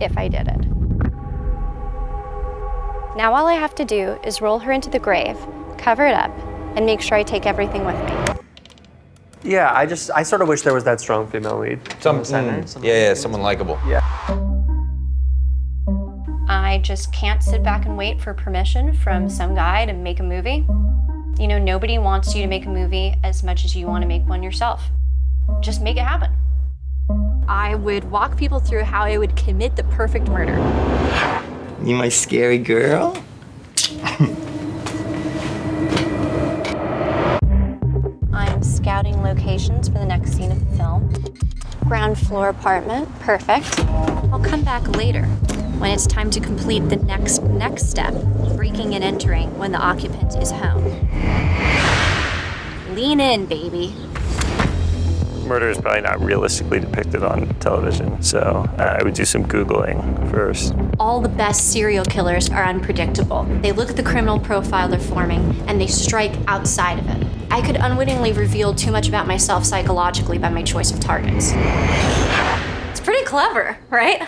if I did it. Now all I have to do is roll her into the grave, cover it up, and make sure I take everything with me. Yeah, I just I sort of wish there was that strong female lead. Some, in center, mm, yeah, yeah, someone likable. Yeah. I just can't sit back and wait for permission from some guy to make a movie. You know, nobody wants you to make a movie as much as you want to make one yourself. Just make it happen. I would walk people through how I would commit the perfect murder. You my scary girl? I'm scouting locations for the next scene of the film. Ground floor apartment, perfect. I'll come back later when it's time to complete the next next step, breaking and entering when the occupant is home. Lean in, baby. Murder is probably not realistically depicted on television, so uh, I would do some Googling first. All the best serial killers are unpredictable. They look at the criminal profile they're forming and they strike outside of it. I could unwittingly reveal too much about myself psychologically by my choice of targets. It's pretty clever, right?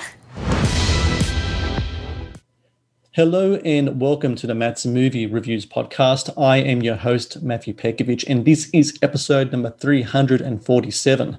Hello and welcome to the Matt's Movie Reviews podcast. I am your host, Matthew Pejkovic, and this is episode number 347.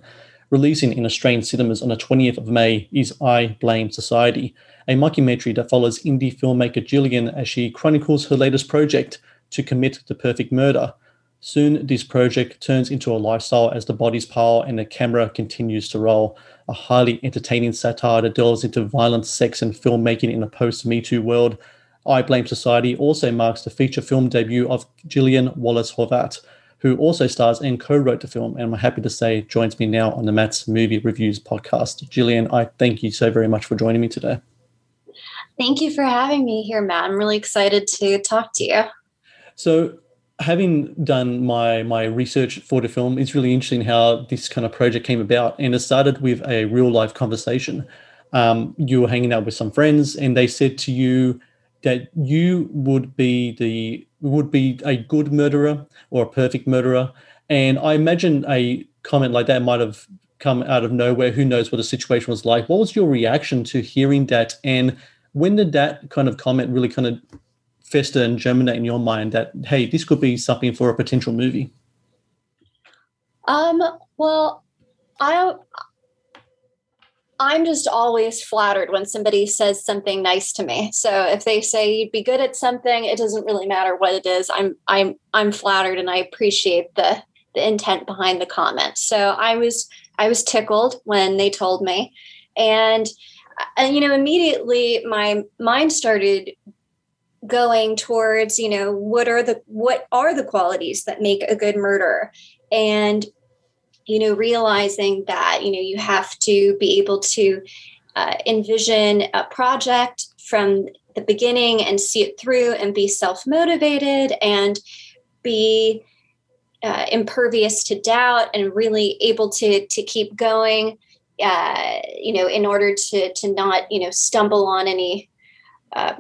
Releasing in Australian cinemas on the 20th of May is I Blame Society, a mockumentary that follows indie filmmaker Gillian as she chronicles her latest project, To Commit the Perfect Murder. Soon, this project turns into a lifestyle as the bodies pile and the camera continues to roll. A highly entertaining satire that delves into violent sex and filmmaking in a post Me Too world. I Blame Society also marks the feature film debut of Gillian Wallace Horvat, who also stars and co wrote the film, and I'm happy to say joins me now on the Matt's Movie Reviews podcast. Gillian, I thank you so very much for joining me today. Thank you for having me here, Matt. I'm really excited to talk to you. So, having done my my research for the film, it's really interesting how this kind of project came about, and it started with a real life conversation. Um, you were hanging out with some friends, and they said to you that you would be the would be a good murderer or a perfect murderer, and I imagine a comment like that might have come out of nowhere. Who knows what the situation was like? What was your reaction to hearing that, and when did that kind of comment really kind of fester and germinate in your mind that hey this could be something for a potential movie Um, well, I I'm just always flattered when somebody says something nice to me. So if they say you'd be good at something, it doesn't really matter what it is. I'm I'm I'm flattered and I appreciate the the intent behind the comment. So I was I was tickled when they told me and and you know immediately my mind started going towards you know what are the what are the qualities that make a good murderer? And you know realizing that you know you have to be able to uh, envision a project from the beginning and see it through and be self-motivated and be uh, impervious to doubt and really able to to keep going uh, you know in order to to not you know stumble on any uh,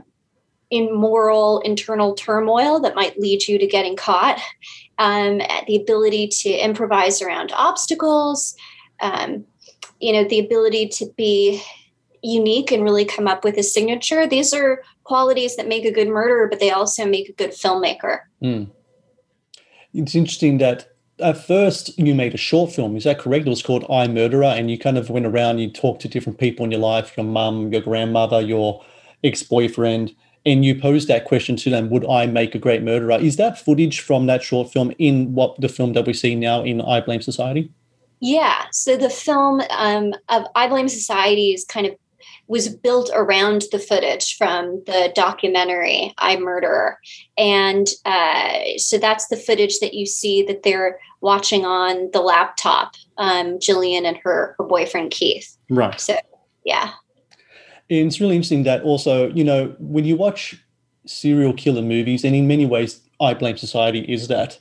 immoral internal turmoil that might lead you to getting caught um, the ability to improvise around obstacles um, you know the ability to be unique and really come up with a signature these are qualities that make a good murderer but they also make a good filmmaker Mm. It's interesting that at first you made a short film. Is that correct? It was called I Murderer, and you kind of went around. You talked to different people in your life, your mum, your grandmother, your ex-boyfriend, and you posed that question to them: Would I make a great murderer? Is that footage from that short film in what the film that we see now in I Blame Society? Yeah. So the film um, of I Blame Society is kind of was built around the footage from the documentary I Murderer, and uh, so that's the footage that you see that they're watching on the laptop. Um, Gillian and her, her boyfriend Keith. Right. So yeah. It's really interesting that also, you know, when you watch serial killer movies, and in many ways, I blame society, is that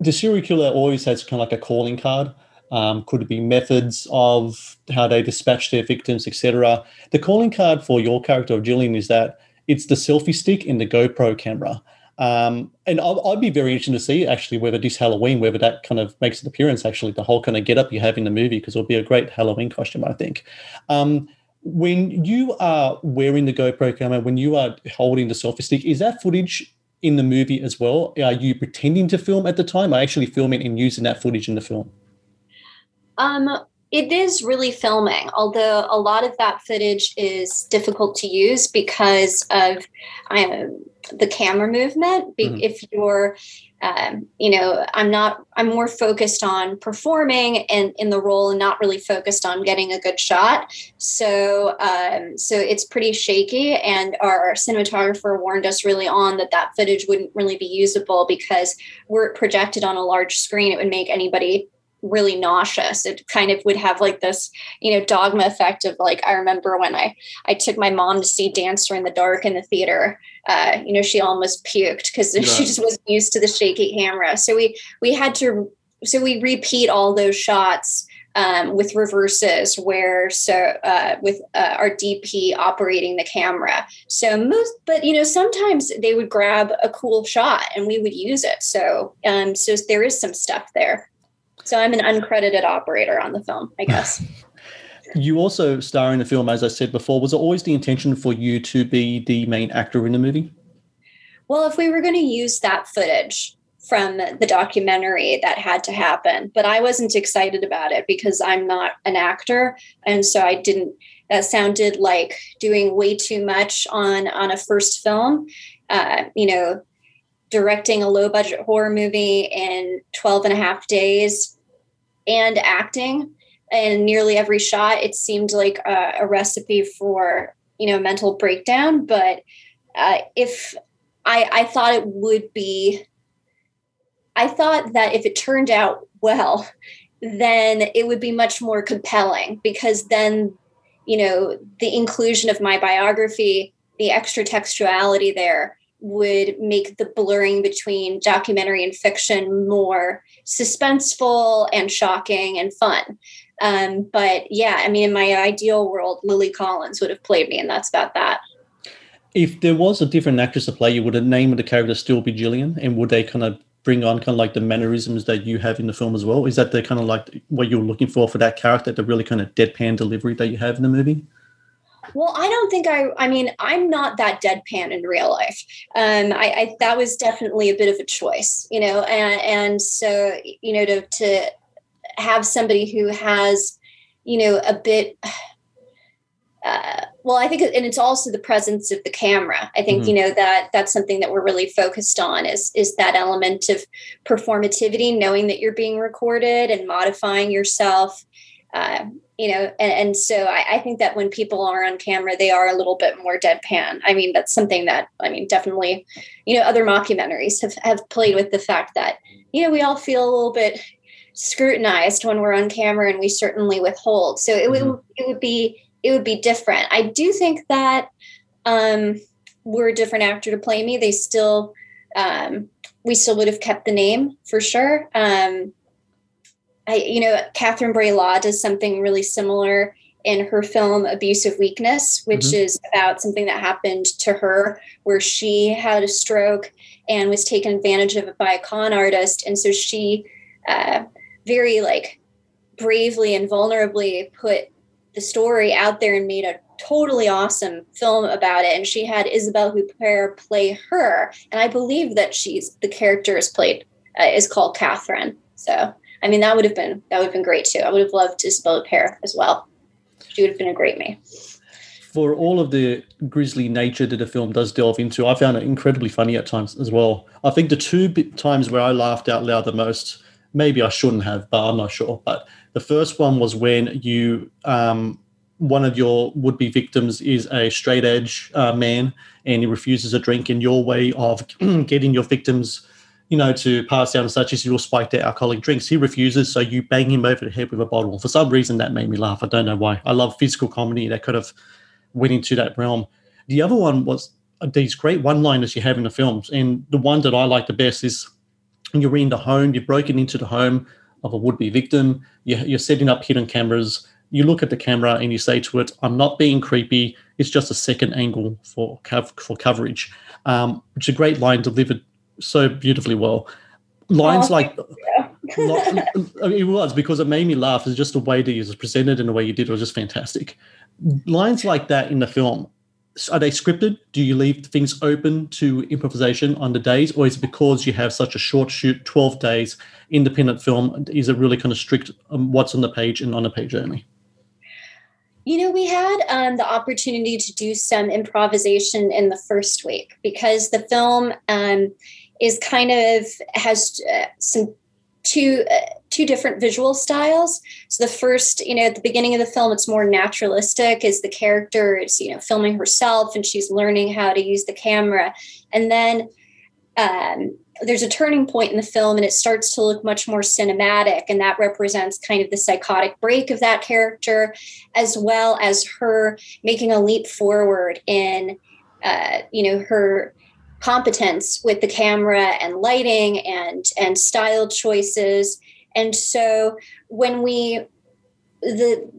the serial killer always has kind of like a calling card. Um, could it be methods of how they dispatch their victims, etc. The calling card for your character of Gillian is that it's the selfie stick and the GoPro camera. Um, and I'll, I'd be very interested to see actually whether this Halloween, whether that kind of makes an appearance, actually, the whole kind of get up you have in the movie, because it'll be a great Halloween costume, I think. Um, when you are wearing the GoPro camera, when you are holding the selfie stick, is that footage in the movie as well? Are you pretending to film at the time? Or actually filming and using that footage in the film? Um, it is really filming, although a lot of that footage is difficult to use because of um, the camera movement. Mm-hmm. If you're um, you know i'm not i'm more focused on performing and in the role and not really focused on getting a good shot so um, so it's pretty shaky and our cinematographer warned us really on that that footage wouldn't really be usable because were it projected on a large screen it would make anybody really nauseous. It kind of would have like this you know dogma effect of like i remember when i i took my mom to see dancer in the dark in the theater uh, you know she almost puked because right. she just wasn't used to the shaky camera. So we we had to so we repeat all those shots um, with reverses where so uh, with uh, our dp operating the camera. So most but you know sometimes they would grab a cool shot and we would use it. So um, so there is some stuff there so I'm an uncredited operator on the film, I guess. you also star in the film, as I said before. Was it always the intention for you to be the main actor in the movie? Well, if we were going to use that footage from the documentary, that had to happen. But I wasn't excited about it because I'm not an actor. And so I didn't, that sounded like doing way too much on on a first film. Uh, you know, directing a low budget horror movie in 12 and a half days and acting and nearly every shot it seemed like a, a recipe for you know mental breakdown but uh, if I, I thought it would be i thought that if it turned out well then it would be much more compelling because then you know the inclusion of my biography the extra textuality there would make the blurring between documentary and fiction more suspenseful and shocking and fun. Um, but yeah, I mean, in my ideal world, Lily Collins would have played me, and that's about that. If there was a different actress to play you, would the name of the character still be Gillian? And would they kind of bring on kind of like the mannerisms that you have in the film as well? Is that the kind of like what you're looking for for that character, the really kind of deadpan delivery that you have in the movie? Well, I don't think I. I mean, I'm not that deadpan in real life. Um, I, I that was definitely a bit of a choice, you know, and and so you know to to have somebody who has, you know, a bit. Uh, well, I think, and it's also the presence of the camera. I think mm-hmm. you know that that's something that we're really focused on is is that element of performativity, knowing that you're being recorded and modifying yourself. Uh, you know and, and so I, I, think that when people are on camera they are a little bit more deadpan. I mean that's something that i mean definitely you know other mockumentaries have, have played with the fact that you know we all feel a little bit scrutinized when we're on camera and we certainly withhold. So it mm-hmm. would it would be it would be different. I do think that um we're a different actor to play me they still um we still would have kept the name for sure. Um I, you know, Catherine Breillat does something really similar in her film Abuse of Weakness, which mm-hmm. is about something that happened to her where she had a stroke and was taken advantage of by a con artist. And so she uh, very like bravely and vulnerably put the story out there and made a totally awesome film about it. And she had Isabelle Huppert play her. And I believe that she's the character is played uh, is called Catherine. So I mean, that would have been that would have been great too. I would have loved Isabelle Huppert as well. She would have been a great me. For all of the grisly nature that the film does delve into, I found it incredibly funny at times as well. I think the two times where I laughed out loud the most, maybe I shouldn't have, but I'm not sure. But the first one was when you, um, one of your would-be victims is a straight edge uh, man, and he refuses a drink. And your way of getting your victims you know, to pass down such as your spiked out alcoholic drinks. He refuses, so you bang him over the head with a bottle. For some reason, that made me laugh. I don't know why. I love physical comedy that kind of went into that realm. The other one was these great one-liners you have in the films, and the one that I like the best is you're in the home, you've broken into the home of a would-be victim, you're setting up hidden cameras. You look at the camera and you say to it, "I'm not being creepy. It's just a second angle for for coverage," um, which is a great line delivered so beautifully well. Lines oh, like it was because it made me laugh. It's just the way that it was presented and the way you did it was just fantastic. Lines like that in the film are they scripted? Do you leave things open to improvisation on the days, or is it because you have such a short shoot, twelve days, independent film? Is it really kind of strict on what's on the page and on the page only? You know, we had um, the opportunity to do some improvisation in the first week because the film um, is kind of has uh, some two uh, two different visual styles. So the first, you know, at the beginning of the film, it's more naturalistic as the character is, you know, filming herself and she's learning how to use the camera. And then um, there's a turning point in the film and it starts to look much more cinematic. And that represents kind of the psychotic break of that character, as well as her making a leap forward in, uh, you know, her competence with the camera and lighting and and style choices and so when we the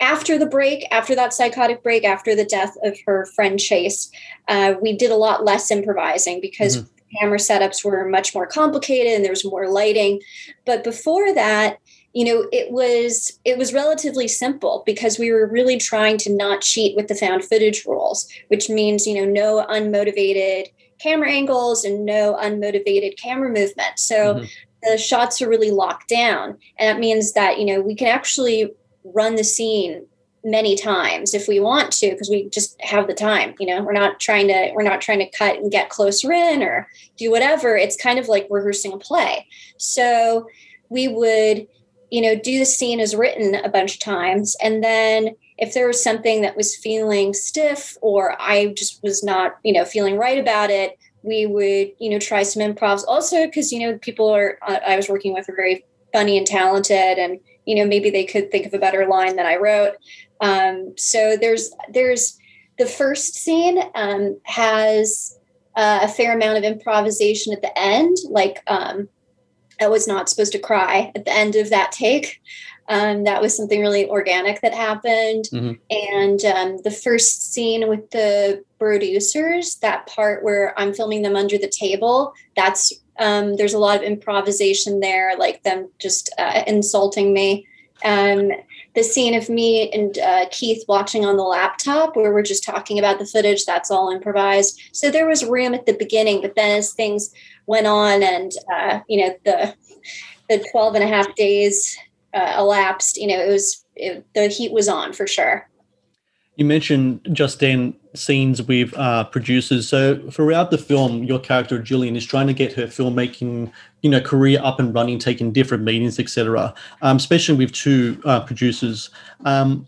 after the break after that psychotic break after the death of her friend chase uh, we did a lot less improvising because mm-hmm. camera setups were much more complicated and there was more lighting but before that you know it was it was relatively simple because we were really trying to not cheat with the found footage rules which means you know no unmotivated camera angles and no unmotivated camera movement. So mm-hmm. the shots are really locked down. And that means that, you know, we can actually run the scene many times if we want to because we just have the time you know we're not trying to we're not trying to cut and get closer in or do whatever it's kind of like rehearsing a play so we would you know do the scene as written a bunch of times and then if there was something that was feeling stiff or I just was not, you know, feeling right about it, we would, you know, try some improvs. Also, because you know, people are uh, I was working with are very funny and talented, and you know, maybe they could think of a better line than I wrote. Um, so there's there's the first scene um, has uh, a fair amount of improvisation at the end, like um, I was not supposed to cry at the end of that take. Um, that was something really organic that happened. Mm-hmm. And um, the first scene with the producers, that part where I'm filming them under the table, that's um, there's a lot of improvisation there, like them just uh, insulting me. Um, the scene of me and uh, Keith watching on the laptop where we're just talking about the footage, that's all improvised. So there was room at the beginning, but then as things went on and, uh, you know, the, the 12 and a half days uh, elapsed, you know, it was it, the heat was on for sure. You mentioned just then scenes with uh, producers. So throughout the film, your character Julian is trying to get her filmmaking, you know, career up and running, taking different meetings, etc. Um, especially with two uh, producers. Um,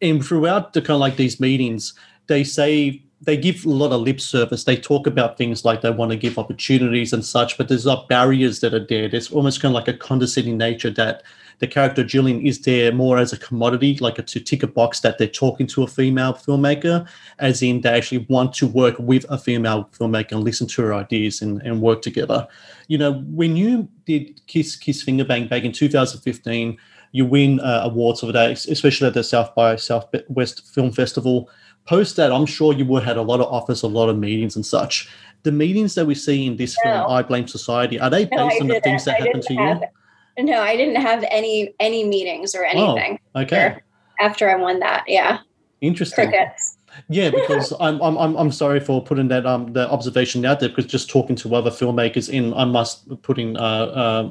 and throughout the kind of like these meetings, they say they give a lot of lip service. They talk about things like they want to give opportunities and such, but there's not barriers that are there. There's almost kind of like a condescending nature that the character Gillian is there more as a commodity, like a, to tick a box that they're talking to a female filmmaker, as in they actually want to work with a female filmmaker and listen to her ideas and, and work together. You know, when you did Kiss Kiss Finger Bang back in 2015, you win uh, awards over that, especially at the South by Southwest Film Festival. Post that, I'm sure you would have had a lot of offers, a lot of meetings and such. The meetings that we see in this no. film, I Blame Society, are they based no, on the things that happened to you? No, I didn't have any any meetings or oh, anything. Oh, okay. After I won that, yeah. Interesting. Crickets. Yeah, because I'm, I'm I'm sorry for putting that um the observation out there because just talking to other filmmakers in I must put in uh, uh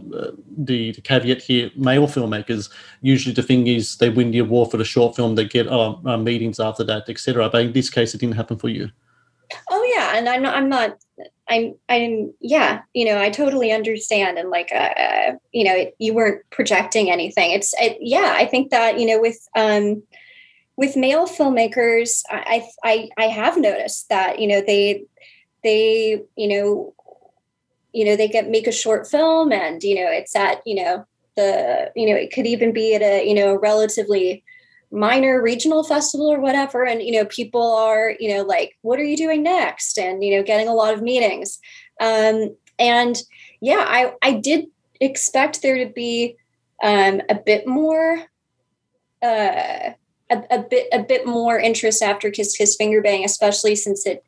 the, the caveat here male filmmakers usually the thing is they win the award for the short film they get uh, uh meetings after that etc but in this case it didn't happen for you. Oh yeah, and I'm not I'm not I'm, I'm, yeah, you know, I totally understand. And like, uh, uh you know, it, you weren't projecting anything. It's, it, yeah, I think that, you know, with, um, with male filmmakers, I, I, I have noticed that, you know, they, they, you know, you know, they get, make a short film and, you know, it's at, you know, the, you know, it could even be at a, you know, relatively, minor regional festival or whatever and you know people are you know like what are you doing next? and you know getting a lot of meetings. Um, and yeah i i did expect there to be um, a bit more uh, a, a, bit a bit more interest after kiss kiss finger bang especially since it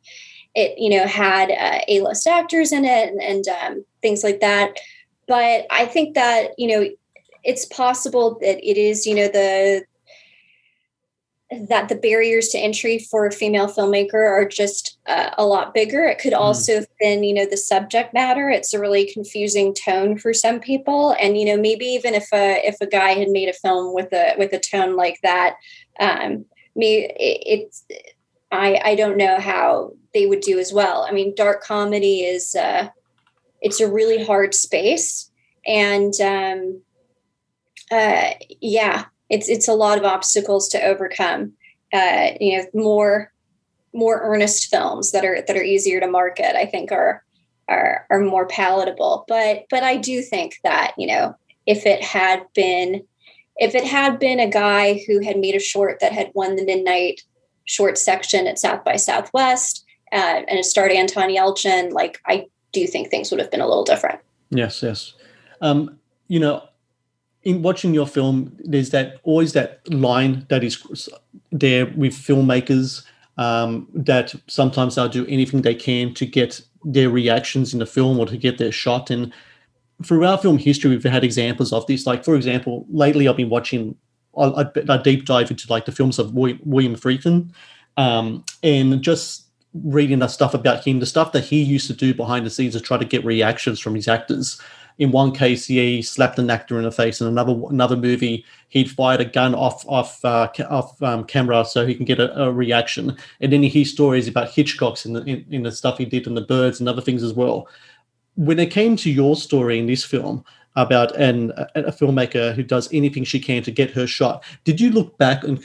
it you know had uh, a-list actors in it and, and um, things like that. But i think that you know it's possible that it is you know the that the barriers to entry for a female filmmaker are just uh, a lot bigger. It could hmm. also have been, you know, the subject matter. It's a really confusing tone for some people, and you know, maybe even if a if a guy had made a film with a with a tone like that, um, me it, it's I I don't know how they would do as well. I mean, dark comedy is uh, it's a really hard space, and um, uh, yeah, it's it's a lot of obstacles to overcome. Uh, you know, more more earnest films that are that are easier to market, I think, are are are more palatable. But but I do think that you know, if it had been if it had been a guy who had made a short that had won the midnight short section at South by Southwest uh, and it starred Anton Yelchin, like I do think things would have been a little different. Yes, yes. Um, you know, in watching your film, there's that always that line that is there with filmmakers um, that sometimes they'll do anything they can to get their reactions in the film or to get their shot. And throughout film history, we've had examples of this. Like, for example, lately I've been watching a, deep dive into like the films of William, William Friedkin, um, and just reading the stuff about him, the stuff that he used to do behind the scenes to try to get reactions from his actors in one case he slapped an actor in the face. In another another movie he'd fired a gun off off uh, off um, camera so he can get a, a, reaction. And then he stories about hitchcock's in the in, in, the stuff he did in the birds and other things as well. When it came to your story in this film about an a, a filmmaker who does anything she can to get her shot did you look back and,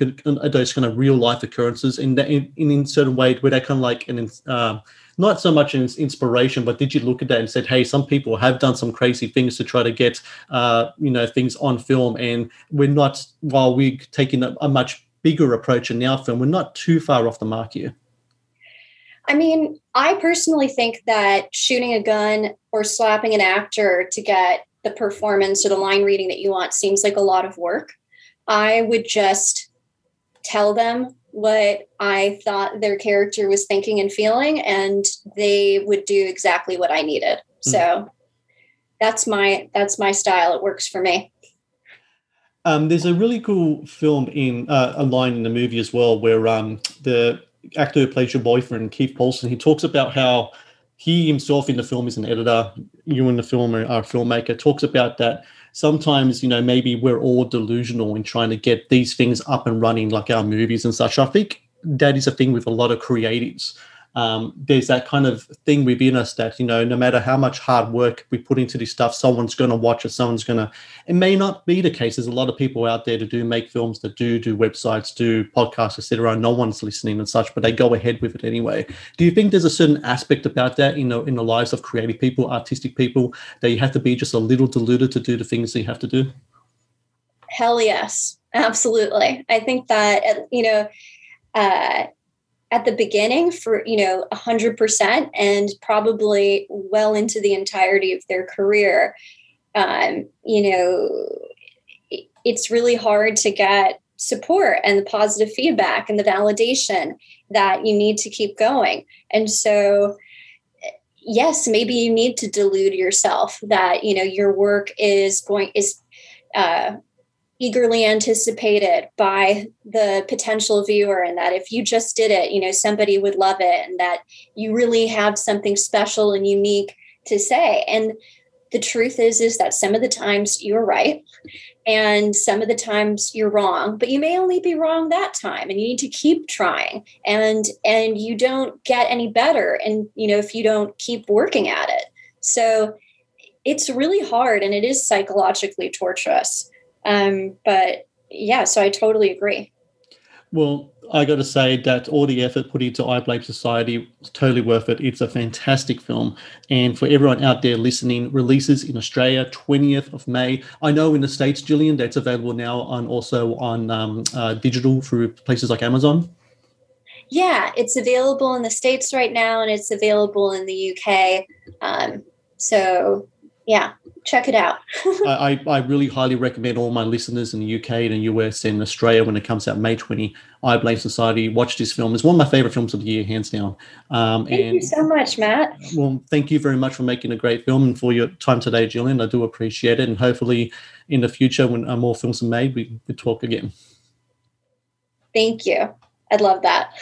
at those kind of real life occurrences in that in, in, in certain way where they kind of like an um, not so much an inspiration, but did you look at that and said, hey, some people have done some crazy things to try to get, uh, you know, things on film, and we're not, while we're taking a, a much bigger approach in our film, we're not too far off the mark here. I mean, I personally think that shooting a gun or slapping an actor to get the performance or the line reading that you want seems like a lot of work. I would just tell them what I thought their character was thinking and feeling, and they would do exactly what I needed. Mm. So that's my that's my style. It works for me. Um, there's a really cool film in uh, a line in the movie as well where um, the actor who plays your boyfriend, Keith Poulson, he talks about how he himself in the film is an editor. You in the film are a filmmaker. Talks about that sometimes you know maybe we're all delusional in trying to get these things up and running like our movies and such. I think that is a thing with a lot of creatives um, there's that kind of thing within us that you know no matter how much hard work we put into this stuff someone's going to watch it someone's going to it may not be the case. There's a lot of people out there to do make films that do do websites do podcasts etc no one's listening and such but they go ahead with it anyway. Do you think there's a certain aspect about that you know in the lives of creative people artistic people that you have to be just a little deluded to do the things that you have to do? Hell yes. Absolutely. I think that you know uh, at the beginning for you know 100% and probably well into the entirety of their career. Um, you know it's really hard to get support and the positive feedback and the validation that you need to keep going. And so yes maybe you need to delude yourself that you know your work is going is uh, eagerly anticipated by the potential viewer and that if you just did it you know somebody would love it and that you really have something special and unique to say. And the truth is is that some of the times you're right and some of the times you're wrong but you may only be wrong that time and you need to keep trying and and you don't get any better and you know if you don't keep working at it. So it's really hard and it is psychologically torturous um, but yeah, so I totally agree. Well, I got to say that all the effort put into I Blame Society was totally worth it. It's a fantastic film. And for everyone out there listening, releases in Australia, 20th of May. I know in the States, Gillian, that's available now on also on um, uh, digital through places like Amazon. Yeah, it's available in the States right now and it's available in the UK. Um, so, yeah, check it out. I, I really highly recommend all my listeners in the UK and the US and Australia when it comes out May 20. I Blame Society. Watch this film. It's one of my favorite films of the year, hands down. Um, thank and, you so much, Matt. Well, thank you very much for making a great film and for your time today, Gillian. I do appreciate it. And hopefully in the future, when uh, more films are made, we, we talk again. Thank you. I'd love that.